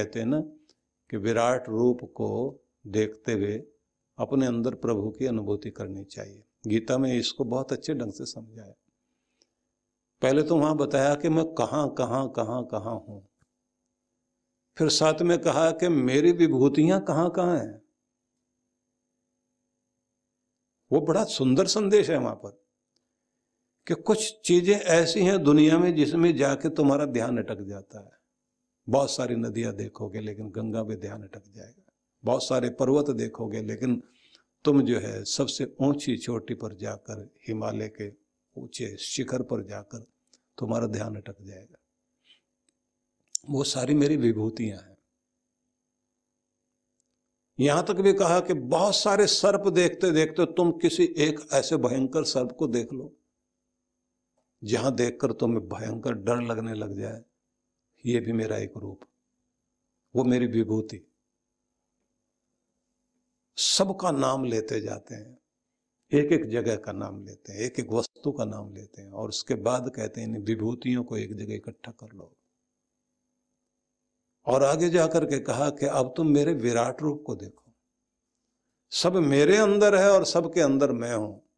कहते हैं ना कि विराट रूप को देखते हुए अपने अंदर प्रभु की अनुभूति करनी चाहिए। गीता में इसको बहुत अच्छे ढंग से समझाया। पहले तो वहाँ बताया कि मैं कहाँ कहाँ कहाँ कहाँ हूँ। फिर साथ में कहा कि मेरी विभूतियाँ कहाँ कहाँ हैं? वो बड़ा सुंदर संदेश है वहाँ पर कि कुछ चीज़ें ऐसी हैं दुनिया में जिसमें जाके तुम्हारा ध्यान अटक जाता है। बहुत सारी नदियाँ देखोगे, लेकिन गंगा में ध्यान अटक जाएगा। बहुत सारे पर्वत देखोगे, लेकिन तुम जो है सबसे ऊँची चोटी पर जाकर, हिमालय के ऊँचे शिखर पर जाकर तुम्हारा ध्यान अटक जाएगा। वो सारी मेरी विभूतियाँ हैं। यहाँ तक भी कहा कि बहुत सारे सर्प देखते देखते तुम किसी एक ऐसे भयंकर सर्प को देख लो, जहाँ देखकर तुम्हें भयंकर डर लगने लग जाए। ये भी मेरा एक रूप। वो मेरी विभूति। सबका नाम लेते जाते हैं। एक एक जगह का नाम लेते हैं एक एक वस्तु का नाम लेते हैं, और उसके बाद कहते हैं इन विभूतियों को एक जगह इकट्ठा कर लो। और आगे जाकर के कहा कि, अब तुम मेरे विराट रूप को देखो। सब मेरे अंदर है और सबके अंदर मैं हूँ।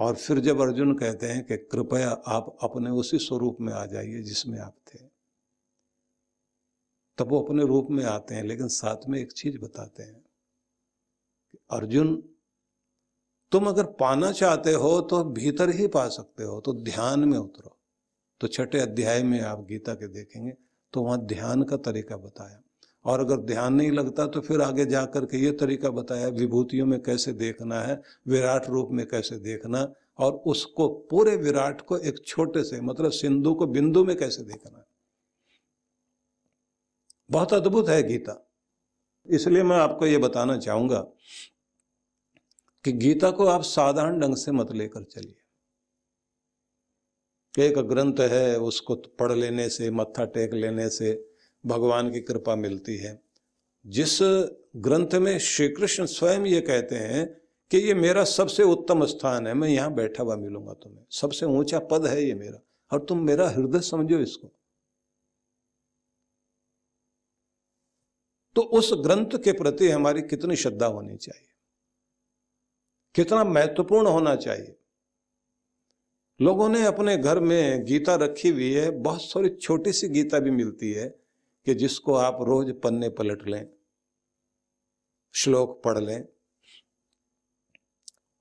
और फिर जब अर्जुन कहते हैं कि कृपया आप अपने उसी स्वरूप में आ जाइए जिसमें आप थे। तब वो अपने रूप में आते हैं, लेकिन साथ में एक चीज़ बताते हैं कि अर्जुन, तुम अगर पाना चाहते हो तो भीतर ही पा सकते हो तो ध्यान में उतरो। तो छठे अध्याय में आप गीता के देखेंगे तो वहाँ ध्यान का तरीका बताया। और अगर ध्यान नहीं लगता तो फिर आगे जाकर के ये तरीका बताया, विभूतियों में कैसे देखना है, विराट रूप में कैसे देखना और उसको, पूरे विराट को एक छोटे से मतलब सिंधु को बिंदु में कैसे देखना है। बहुत अद्भुत है गीता। इसलिए मैं आपको ये बताना चाहूँगा कि गीता को आप साधारण ढंग से मत लेकर चलिए। एक ग्रंथ है, उसको पढ़ लेने से, मत्था टेक लेने से भगवान की कृपा मिलती है। जिस ग्रंथ में श्री कृष्ण स्वयं ये कहते हैं कि ये मेरा सबसे उत्तम स्थान है, मैं यहाँ बैठा हुआ मिलूँगा तुम्हें। सबसे ऊँचा पद है ये मेरा, और तुम मेरा हृदय समझो इसको। तो उस ग्रंथ के प्रति हमारी कितनी श्रद्धा होनी चाहिए? कितना महत्वपूर्ण होना चाहिए? लोगों ने अपने घर में गीता रखी हुई है, बहुत सारी छोटी सी गीता भी मिलती है। कि जिसको आप रोज पन्ने पलट लें, श्लोक पढ़ लें,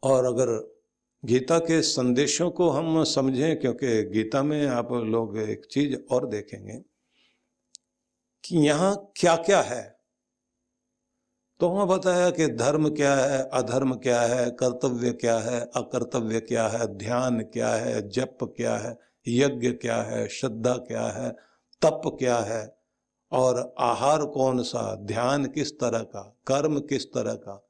और अगर गीता के संदेशों को हम समझें, क्योंकि गीता में आप लोग एक चीज़ और देखेंगे कि यहाँ क्या क्या है। तो वहाँ बताया कि धर्म क्या है, अधर्म क्या है, कर्तव्य क्या है, अकर्तव्य क्या है, ध्यान क्या है, जप क्या है, यज्ञ क्या है, श्रद्धा क्या है, तप क्या है। और आहार कौन सा, ध्यान किस तरह का, कर्म किस तरह का,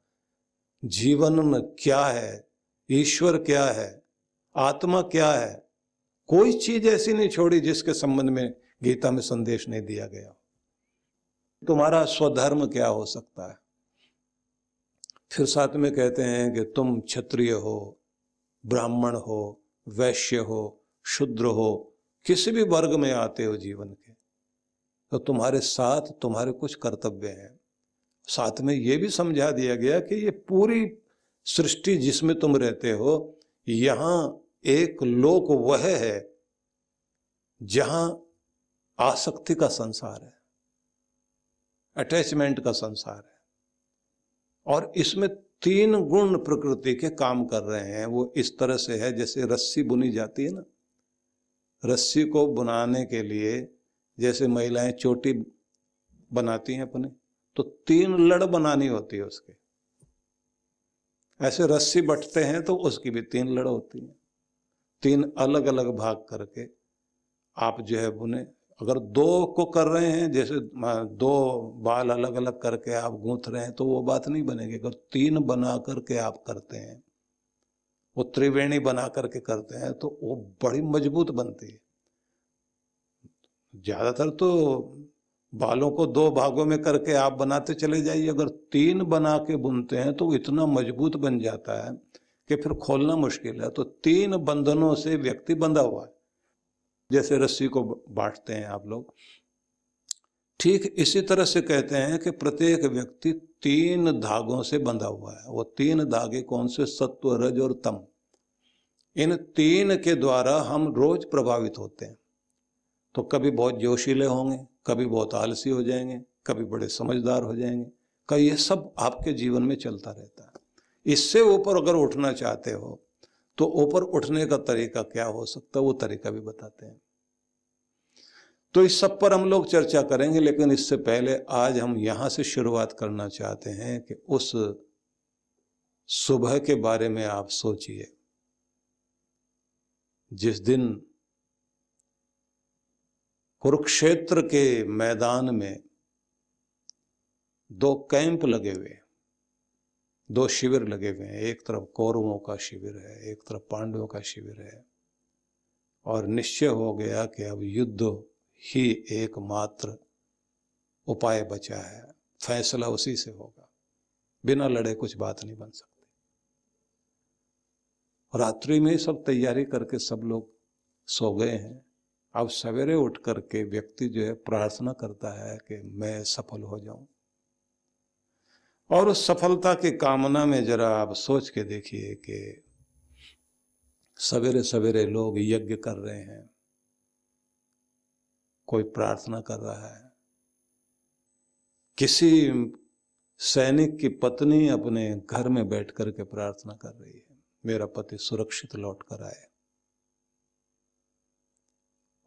जीवन क्या है, ईश्वर क्या है, आत्मा क्या है, कोई चीज़ ऐसी नहीं छोड़ी जिसके संबंध में गीता में संदेश नहीं दिया गया। तुम्हारा स्वधर्म क्या हो सकता है? फिर साथ में कहते हैं कि तुम क्षत्रिय हो, ब्राह्मण हो, वैश्य हो, शुद्र हो, किसी भी वर्ग में आते हो जीवन के। तो तुम्हारे साथ तुम्हारे कुछ कर्तव्य हैं। साथ में ये भी समझा दिया गया कि ये पूरी सृष्टि जिसमें तुम रहते हो, यहाँ एक लोक वह है जहाँ आसक्ति का संसार है अटैचमेंट का संसार है। और इसमें तीन गुण प्रकृति के काम कर रहे हैं। वो इस तरह से है जैसे रस्सी बुनी जाती है ना। रस्सी को बुनाने के लिए जैसे महिलाएँ चोटी बनाती हैं अपने तो तीन लड़ बनानी होती है उसके। ऐसे रस्सी बटते हैं तो उसकी भी तीन लड़ होती है। तीन अलग अलग भाग करके आप जो है बुने अगर दो को कर रहे हैं, जैसे दो बाल अलग अलग करके आप गूंथ रहे हैं तो वो बात नहीं बनेगी। अगर तीन बना करके आप करते हैं, वो त्रिवेणी बना करके करते हैं तो वो बड़ी मज़बूत बनती है। ज़्यादातर तो बालों को दो भागों में करके आप बनाते चले जाइए। अगर तीन बना के बुनते हैं तो इतना मज़बूत बन जाता है कि फिर खोलना मुश्किल है। तो तीन बंधनों से व्यक्ति बंधा हुआ है। जैसे रस्सी को बांटते हैं आप लोग। ठीक इसी तरह से कहते हैं कि प्रत्येक व्यक्ति तीन धागों से बंधा हुआ है। वो तीन धागे कौन से? सत्व, रज और तम। इन तीन के द्वारा हम रोज प्रभावित होते हैं। तो कभी बहुत जोशीले होंगे, कभी बहुत आलसी हो जाएँगे, कभी बड़े समझदार हो जाएँगे। का ये सब आपके जीवन में चलता रहता है। इससे ऊपर अगर उठना चाहते हो तो ऊपर उठने का तरीका क्या हो सकता है, वो तरीका भी बताते हैं। तो इस सब पर हम लोग चर्चा करेंगे, लेकिन इससे पहले आज हम यहाँ से शुरुआत करना चाहते हैं कि उस सुबह के बारे में आप सोचिए। जिस दिन कुरुक्षेत्र के मैदान में दो कैंप लगे हुए दो शिविर लगे हुए हैं। एक तरफ़ कौरवों का शिविर है, एक तरफ़ पांडवों का शिविर है। और निश्चय हो गया कि अब युद्ध ही एकमात्र उपाय बचा है। फैसला उसी से होगा। बिना लड़े कुछ बात नहीं बन सकती। रात्रि में सब तैयारी करके सब लोग सो गए हैं। अब सवेरे उठ करके व्यक्ति जो है प्रार्थना करता है कि मैं सफल हो जाऊँ। और उस सफलता की कामना में जरा आप सोच के देखिए कि सवेरे सवेरे लोग यज्ञ कर रहे हैं, कोई प्रार्थना कर रहा है। किसी सैनिक की पत्नी अपने घर में बैठ कर के प्रार्थना कर रही है, मेरा पति सुरक्षित लौट कर आए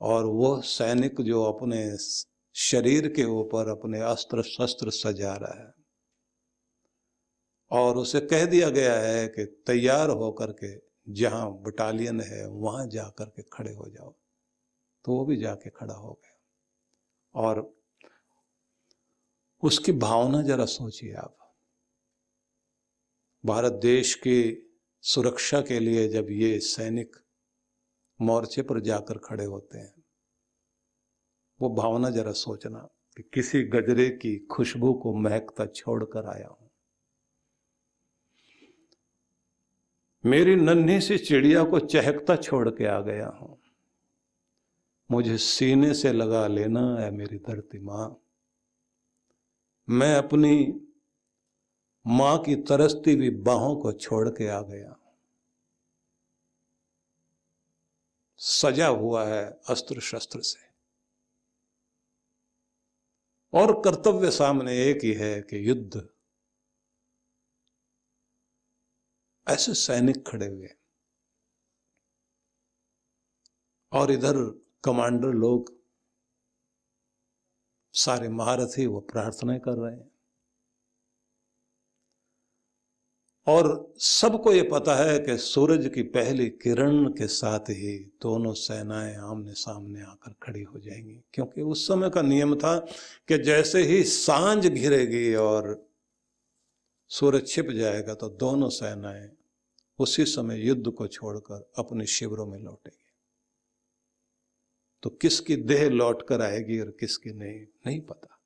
और वो सैनिक जो अपने शरीर के ऊपर अपने अस्त्र शस्त्र सजा रहा है। और उसे कह दिया गया है कि तैयार होकर के जहाँ बटालियन है, वहाँ जाकर के खड़े हो जाओ। तो वो भी जाके खड़ा हो गया। और उसकी भावना जरा सोचिए आप। भारत देश की सुरक्षा के लिए जब ये सैनिक मोर्चे पर जाकर खड़े होते हैं। वो भावना जरा सोचना कि किसी गजरे की खुशबू को महकता छोड़कर आया हूँ। मेरी नन्ही सी चिड़िया को चहकता छोड़ के आ गया हूँ। मुझे सीने से लगा लेना है मेरी धरती माँ। मैं अपनी माँ की तरसती हुई बाहों को छोड़ के आ गया सजा हुआ है अस्त्र शस्त्र से। और कर्तव्य सामने एक ही है कि युद्ध। ऐसे सैनिक खड़े हुए। और इधर कमांडर लोग सारे महारथी वो प्रार्थनाएँ कर रहे हैं। और सबको ये पता है कि सूरज की पहली किरण के साथ ही दोनों सेनाएँ आमने सामने आकर खड़ी हो जाएँगी। क्योंकि उस समय का नियम था कि जैसे ही साँझ घिरेगी और सूरज छिप जाएगा तो दोनों सेनाएँ उसी समय युद्ध को छोड़कर अपने शिविरों में लौटेगी। तो किसकी देह लौट कर आएगी और किसकी नहीं नहीं पता।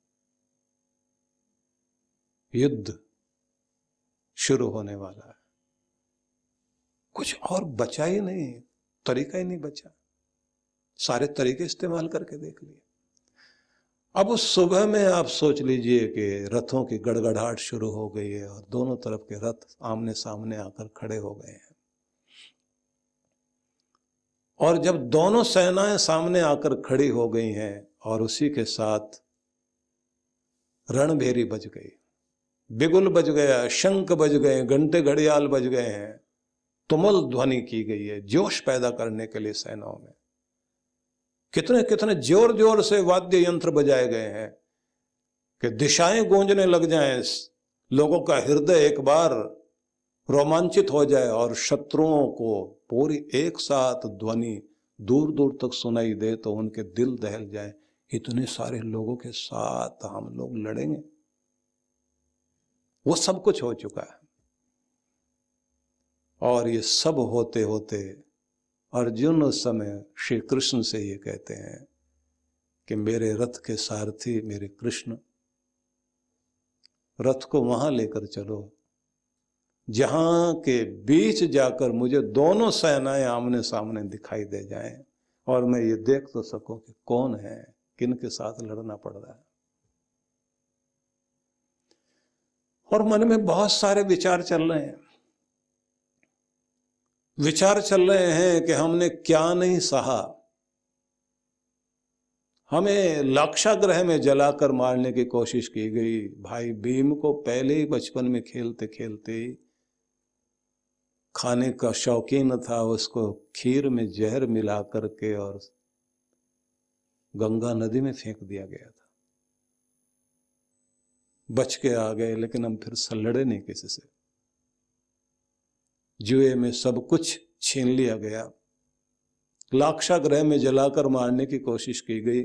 युद्ध शुरू होने वाला है। कुछ और बचा ही नहीं, तरीका ही नहीं बचा। सारे तरीके इस्तेमाल करके देख लिए। अब उस सुबह में आप सोच लीजिए कि रथों की गड़गड़ाहट शुरू हो गई है और दोनों तरफ़ के रथ आमने सामने आकर खड़े हो गए हैं। और जब दोनों सेनाएँ सामने आकर खड़ी हो गई हैं और उसी के साथ रणभेरी बज गई। बिगुल बज गया शंख बज गए, घंटे घड़ियाल बज गए हैं। तुमल ध्वनि की गई है, जोश पैदा करने के लिए सेनाओं में। कितने कितने ज़ोर ज़ोर से वाद्य यंत्र बजाए गए हैं कि दिशाएँ गूंजने लग जाएँ, लोगों का हृदय एक बार रोमांचित हो जाए और शत्रुओं को पूरी एक साथ ध्वनि दूर दूर तक सुनाई दे तो उनके दिल दहल जाए। इतने सारे लोगों के साथ हम लोग लड़ेंगे। वो सब कुछ हो चुका है। और ये सब होते होते अर्जुन उस समय श्री कृष्ण से ये कहते हैं कि मेरे रथ के सारथी मेरे कृष्ण, रथ को वहाँ लेकर चलो, जहाँ के बीच जाकर मुझे दोनों सेनाएँ आमने सामने दिखाई दे जाएँ, और मैं ये देख तो सकूँ कि कौन है किन के साथ लड़ना पड़ रहा है। और मन में बहुत सारे विचार चल रहे हैं। विचार चल रहे हैं कि हमने क्या नहीं सहा। हमें लाक्षाग्रह में जलाकर मारने की कोशिश की गई। भाई भीम को पहले ही बचपन में खेलते खेलते खाने का शौकीन था। उसको खीर में जहर मिला करके और गंगा नदी में फेंक दिया गया था। बच के आ गए, लेकिन हम फिर लड़े नहीं किसी से। जुए में सब कुछ छीन लिया गया। लाक्षाग्रह में जलाकर मारने की कोशिश की गई।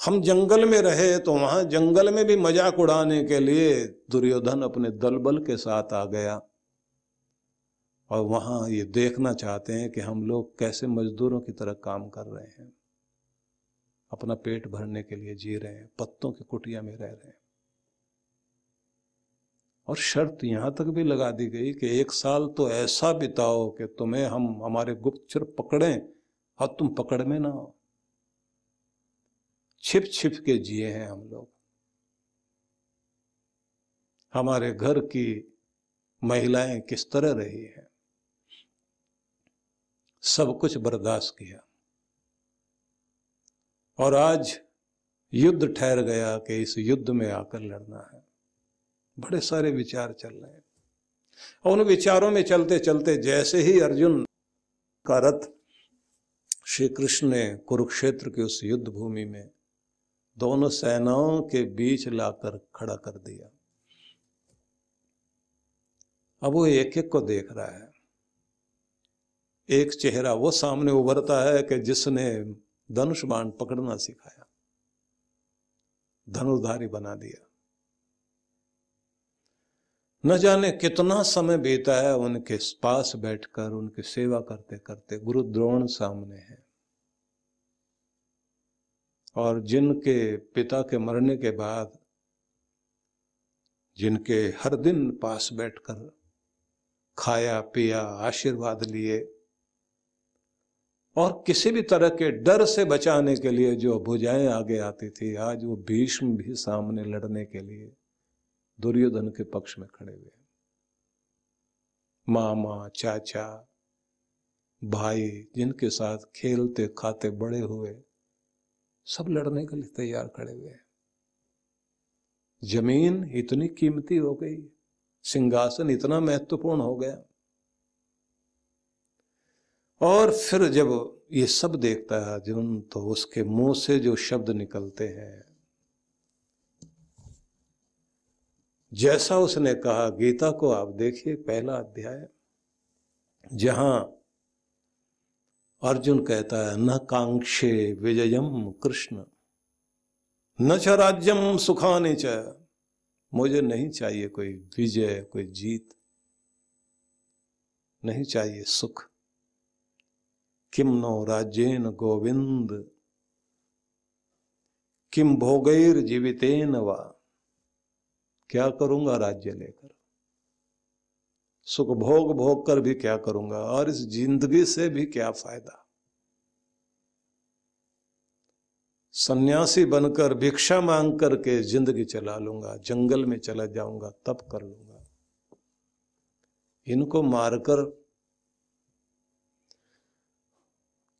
हम जंगल में रहे तो वहाँ जंगल में भी मज़ाक उड़ाने के लिए दुर्योधन अपने दल बल के साथ आ गया। और वहाँ ये देखना चाहते हैं कि हम लोग कैसे मजदूरों की तरह काम कर रहे हैं। अपना पेट भरने के लिए जी रहे हैं, पत्तों की कुटिया में रह रहे हैं। और शर्त यहाँ तक भी लगा दी गई कि एक साल तो ऐसा बिताओ कि तुम्हें हम, हमारे गुप्तचर पकड़ें, और तुम पकड़ में ना हो छिप छिप के जिए हैं हम लोग। हमारे घर की महिलाएँ किस तरह रही हैं? सब कुछ बर्दाश्त किया। और आज युद्ध ठहर गया कि इस युद्ध में आकर लड़ना है। बड़े सारे विचार चल रहे हैं। और उन विचारों में चलते चलते जैसे ही अर्जुन का रथ श्री कृष्ण ने कुरुक्षेत्र की उस युद्ध भूमि में दोनों सेनाओं के बीच लाकर खड़ा कर दिया। अब वो एक एक को देख रहा है। एक चेहरा वो सामने उभरता है कि जिसने धनुष बाण पकड़ना सिखाया। धनुर्धारी बना दिया। न जाने कितना समय बीता है उनके पास बैठकर, उनकी सेवा करते करते गुरु द्रोण सामने है। और जिनके पिता के मरने के बाद, जिनके हर दिन पास बैठकर खाया पिया आशीर्वाद लिए और किसी भी तरह के डर से बचाने के लिए जो भुजाएँ आगे आती थी, आज वो भीष्म भी सामने लड़ने के लिए दुर्योधन के पक्ष में खड़े हुए मामा, चाचा, भाई जिनके साथ खेलते, खाते, बड़े हुए, सब लड़ने के लिए तैयार खड़े हुए ज़मीन इतनी कीमती हो गई, सिंहासन इतना महत्वपूर्ण हो गया। और फिर जब ये सब देखता है अर्जुन तो उसके मुँह से जो शब्द निकलते हैं, जैसा उसने कहा, गीता को आप देखिए, पहला अध्याय, जहाँ अर्जुन कहता है, न कांक्षे विजयम कृष्ण, न च राज्यम सुखाने च, मुझे नहीं चाहिए कोई विजय, कोई जीत, नहीं चाहिए सुख। किम नो राज्येन गोविंद। किम भोगैर जीवितेन वा? क्या करूँगा राज्य लेकर? सुख भोग भोग कर भी क्या करूँगा? और इस ज़िंदगी से भी क्या फ़ायदा? सन्यासी बनकर भिक्षा मांग करके ज़िंदगी चला लूँगा, जंगल में चला जाऊँगा तब कर लूँगा। इनको मारकर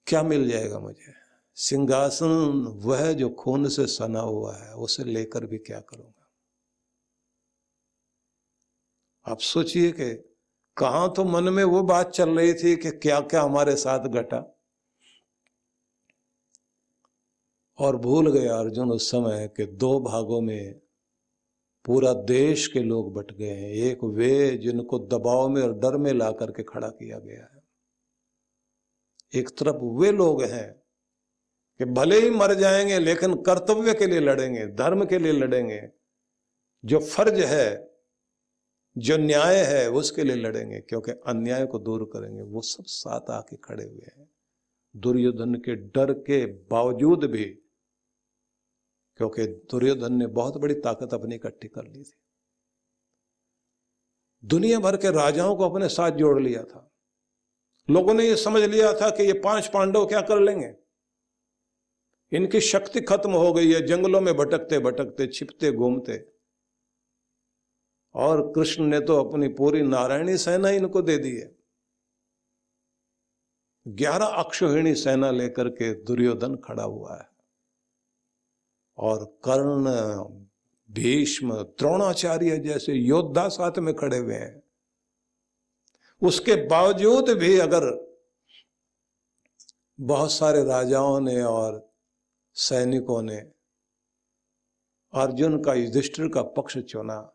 क्या मिल जाएगा मुझे? सिंहासन वह जो खून से सना हुआ है, उसे लेकर भी क्या करूँगा? आप सोचिए कि कहा तो मन में वो बात चल रही थी कि क्या क्या हमारे साथ घटा। और भूल गया अर्जुन उस समय के दो भागों में पूरा देश के लोग बट गए हैं। एक वे जिनको दबाव में और डर में ला करके खड़ा किया गया है। एक तरफ़ वे लोग हैं कि भले ही मर जाएँगे, लेकिन कर्तव्य के लिए लड़ेंगे, धर्म के लिए लड़ेंगे। जो फ़र्ज़ है, जो न्याय है, उसके लिए लड़ेंगे, क्योंकि अन्याय को दूर करेंगे। वो सब साथ आके खड़े हुए हैं। दुर्योधन के डर के बावजूद भी, क्योंकि दुर्योधन ने बहुत बड़ी ताकत अपनी इकट्ठी कर ली थी। दुनिया भर के राजाओं को अपने साथ जोड़ लिया था। लोगों ने यह समझ लिया था कि ये पाँच पांडव क्या कर लेंगे। इनकी शक्ति खत्म हो गई है, जंगलों में भटकते भटकते, छिपते घूमते। और कृष्ण ने तो अपनी पूरी नारायणी सेना इनको दे दी है। ग्यारह अक्षोहिणी सेना लेकर के दुर्योधन खड़ा हुआ है। और कर्ण, भीष्म, द्रोणाचार्य जैसे योद्धा साथ में खड़े हुए हैं। उसके बावजूद भी अगर बहुत सारे राजाओं ने और सैनिकों ने अर्जुन का युधिष्ठिर का पक्ष चुना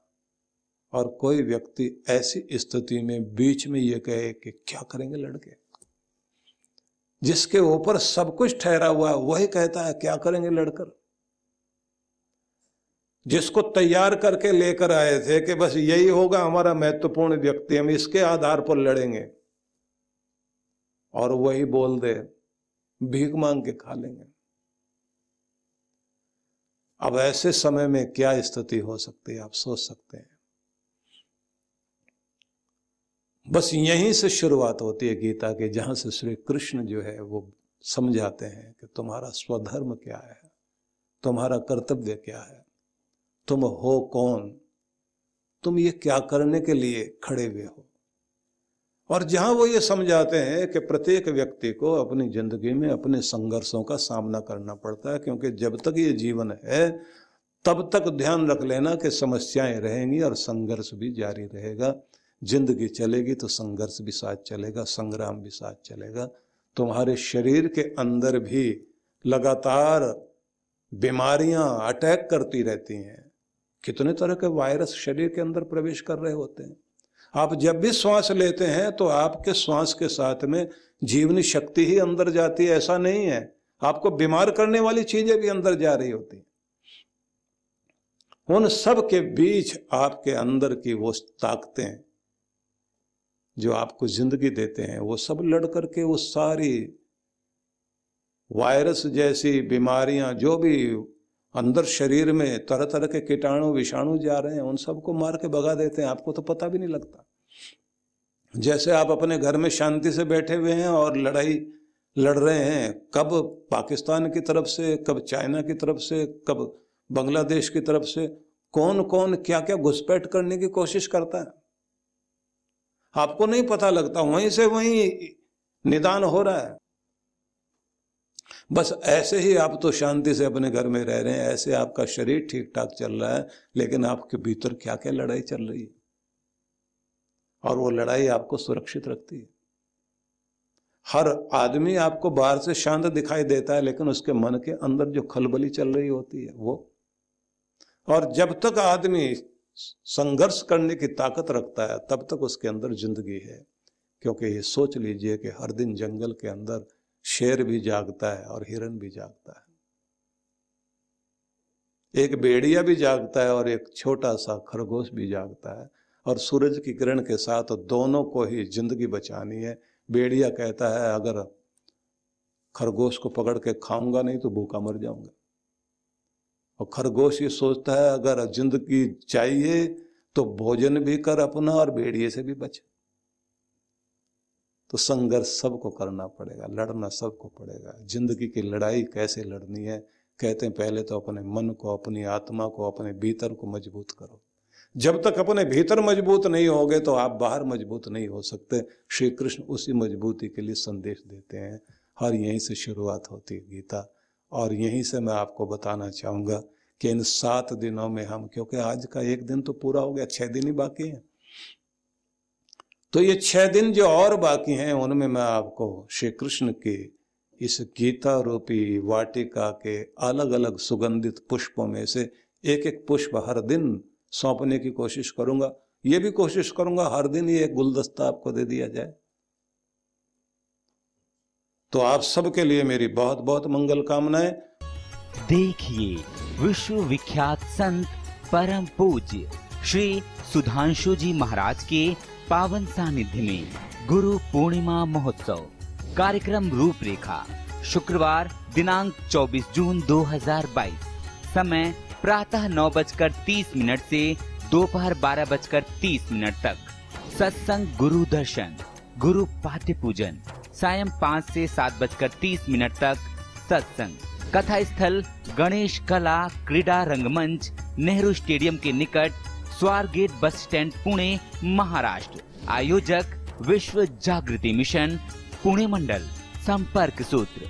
और कोई व्यक्ति ऐसी स्थिति में बीच में ये कहे कि क्या करेंगे लड़के? जिसके ऊपर सब कुछ ठहरा हुआ है, वही कहता है, क्या करेंगे लड़कर? जिसको तैयार करके लेकर आए थे कि बस यही होगा, हमारा महत्वपूर्ण व्यक्ति, हम इसके आधार पर लड़ेंगे। और वही बोल दे, भीख मांग के खा लेंगे। अब ऐसे समय में क्या स्थिति हो सकती है, आप सोच सकते हैं। बस यहीं से शुरुआत होती है गीता के, जहाँ से श्री कृष्ण जो है वो समझाते हैं कि तुम्हारा स्वधर्म क्या है, तुम्हारा कर्तव्य क्या है। तुम हो कौन? तुम ये क्या करने के लिए खड़े हुए हो? और जहाँ वो ये समझाते हैं कि प्रत्येक व्यक्ति को अपनी ज़िंदगी में अपने संघर्षों का सामना करना पड़ता है, क्योंकि जब तक ये जीवन है, तब तक ध्यान रख लेना कि समस्याएँ रहेंगी और संघर्ष भी जारी रहेगा। ज़िंदगी चलेगी तो संघर्ष भी साथ चलेगा, संग्राम भी साथ चलेगा। तुम्हारे शरीर के अंदर भी लगातार बीमारियाँ अटैक करती रहती हैं। कितने तरह के वायरस शरीर के अंदर प्रवेश कर रहे होते हैं? आप जब भी श्वास लेते हैं तो आपके श्वास के साथ में जीवनी शक्ति ही अंदर जाती है, ऐसा नहीं है। आपको बीमार करने वाली चीज़ें भी अंदर जा रही होती उन सब के बीच आपके अंदर की वो ताकतें जो आपको ज़िंदगी देते हैं, वो सब लड़ करके वो सारी वायरस जैसी बीमारियाँ, जो भी अंदर शरीर में तरह तरह के कीटाणु, विषाणु जा रहे हैं, उन सबको मार के भगा देते हैं। आपको तो पता भी नहीं लगता। जैसे आप अपने घर में शांति से बैठे हुए हैं और लड़ाई लड़ रहे हैं, कब पाकिस्तान की तरफ़ से, कब चाइना की तरफ़ से, कब बांग्लादेश की तरफ़ से कौन कौन क्या क्या घुसपैठ करने की कोशिश करता है? आपको नहीं पता लगता, वहीं से वहीं निदान हो रहा है। बस ऐसे ही आप तो शांति से अपने घर में रह रहे हैं, ऐसे आपका शरीर ठीक ठाक चल रहा है, लेकिन आपके भीतर क्या क्या लड़ाई चल रही है? और वो लड़ाई आपको सुरक्षित रखती है। हर आदमी आपको बाहर से शांत दिखाई देता है, लेकिन उसके मन के अंदर जो खलबली चल रही होती है, वो। और जब तक आदमी संघर्ष करने की ताकत रखता है, तब तक उसके अंदर ज़िंदगी है। क्योंकि ये सोच लीजिए कि हर दिन जंगल के अंदर शेर भी जागता है और हिरन भी जागता है। एक बेड़िया भी जागता है और एक छोटा सा खरगोश भी जागता है और सूरज की किरण के साथ दोनों को ही ज़िंदगी बचानी है। बेड़िया कहता है, अगर खरगोश को पकड़ के खाऊँगा नहीं तो भूखा मर जाऊँगा। और खरगोश ये सोचता है, अगर ज़िंदगी चाहिए तो भोजन भी कर अपना और बेड़िए से भी बच। तो संघर्ष सबको करना पड़ेगा, लड़ना सबको पड़ेगा। ज़िंदगी की लड़ाई कैसे लड़नी है? कहते हैं, पहले तो अपने मन को, अपनी आत्मा को, अपने भीतर को मज़बूत करो। जब तक अपने भीतर मज़बूत नहीं होगे तो आप बाहर मज़बूत नहीं हो सकते। श्री कृष्ण उसी मजबूती के लिए संदेश देते हैं। हर यहीं से शुरुआत होती है गीता। और यहीं से मैं आपको बताना चाहूँगा कि इन सात दिनों में हम, क्योंकि आज का एक दिन तो पूरा हो गया, छह दिन ही बाकी हैं। तो ये छह दिन जो और बाकी हैं, उनमें मैं आपको श्री कृष्ण के इस गीता रूपी वाटिका के अलग अलग सुगंधित पुष्पों में से एक एक पुष्प हर दिन सौंपने की कोशिश करूँगा। ये भी कोशिश करूँगा हर दिन ये एक गुलदस्ता आपको दे दिया जाए। तो आप सबके लिए मेरी बहुत बहुत मंगल कामनाएँ। देखिए, विश्व विख्यात संत परम पूज्य श्री सुधांशु जी महाराज के पावन सानिध्य में गुरु पूर्णिमा महोत्सव, कार्यक्रम रूपरेखा, शुक्रवार, दिनांक 24 जून 2022 समय प्रातः नौ बजकर तीस मिनट से दोपहर बारह बजकर तीस मिनट तक। सत्संग, गुरु दर्शन, गुरु पाठ्य पूजन, सायं पाँच से सात बजकर तीस मिनट तक सत्संग। कथा स्थल गणेश कला, क्रीडा रंगमंच, नेहरू स्टेडियम के निकट स्वारगेट बस स्टैंड पुणे महाराष्ट्र। आयोजक विश्व जागृति मिशन पुणे मंडल संपर्क सूत्र।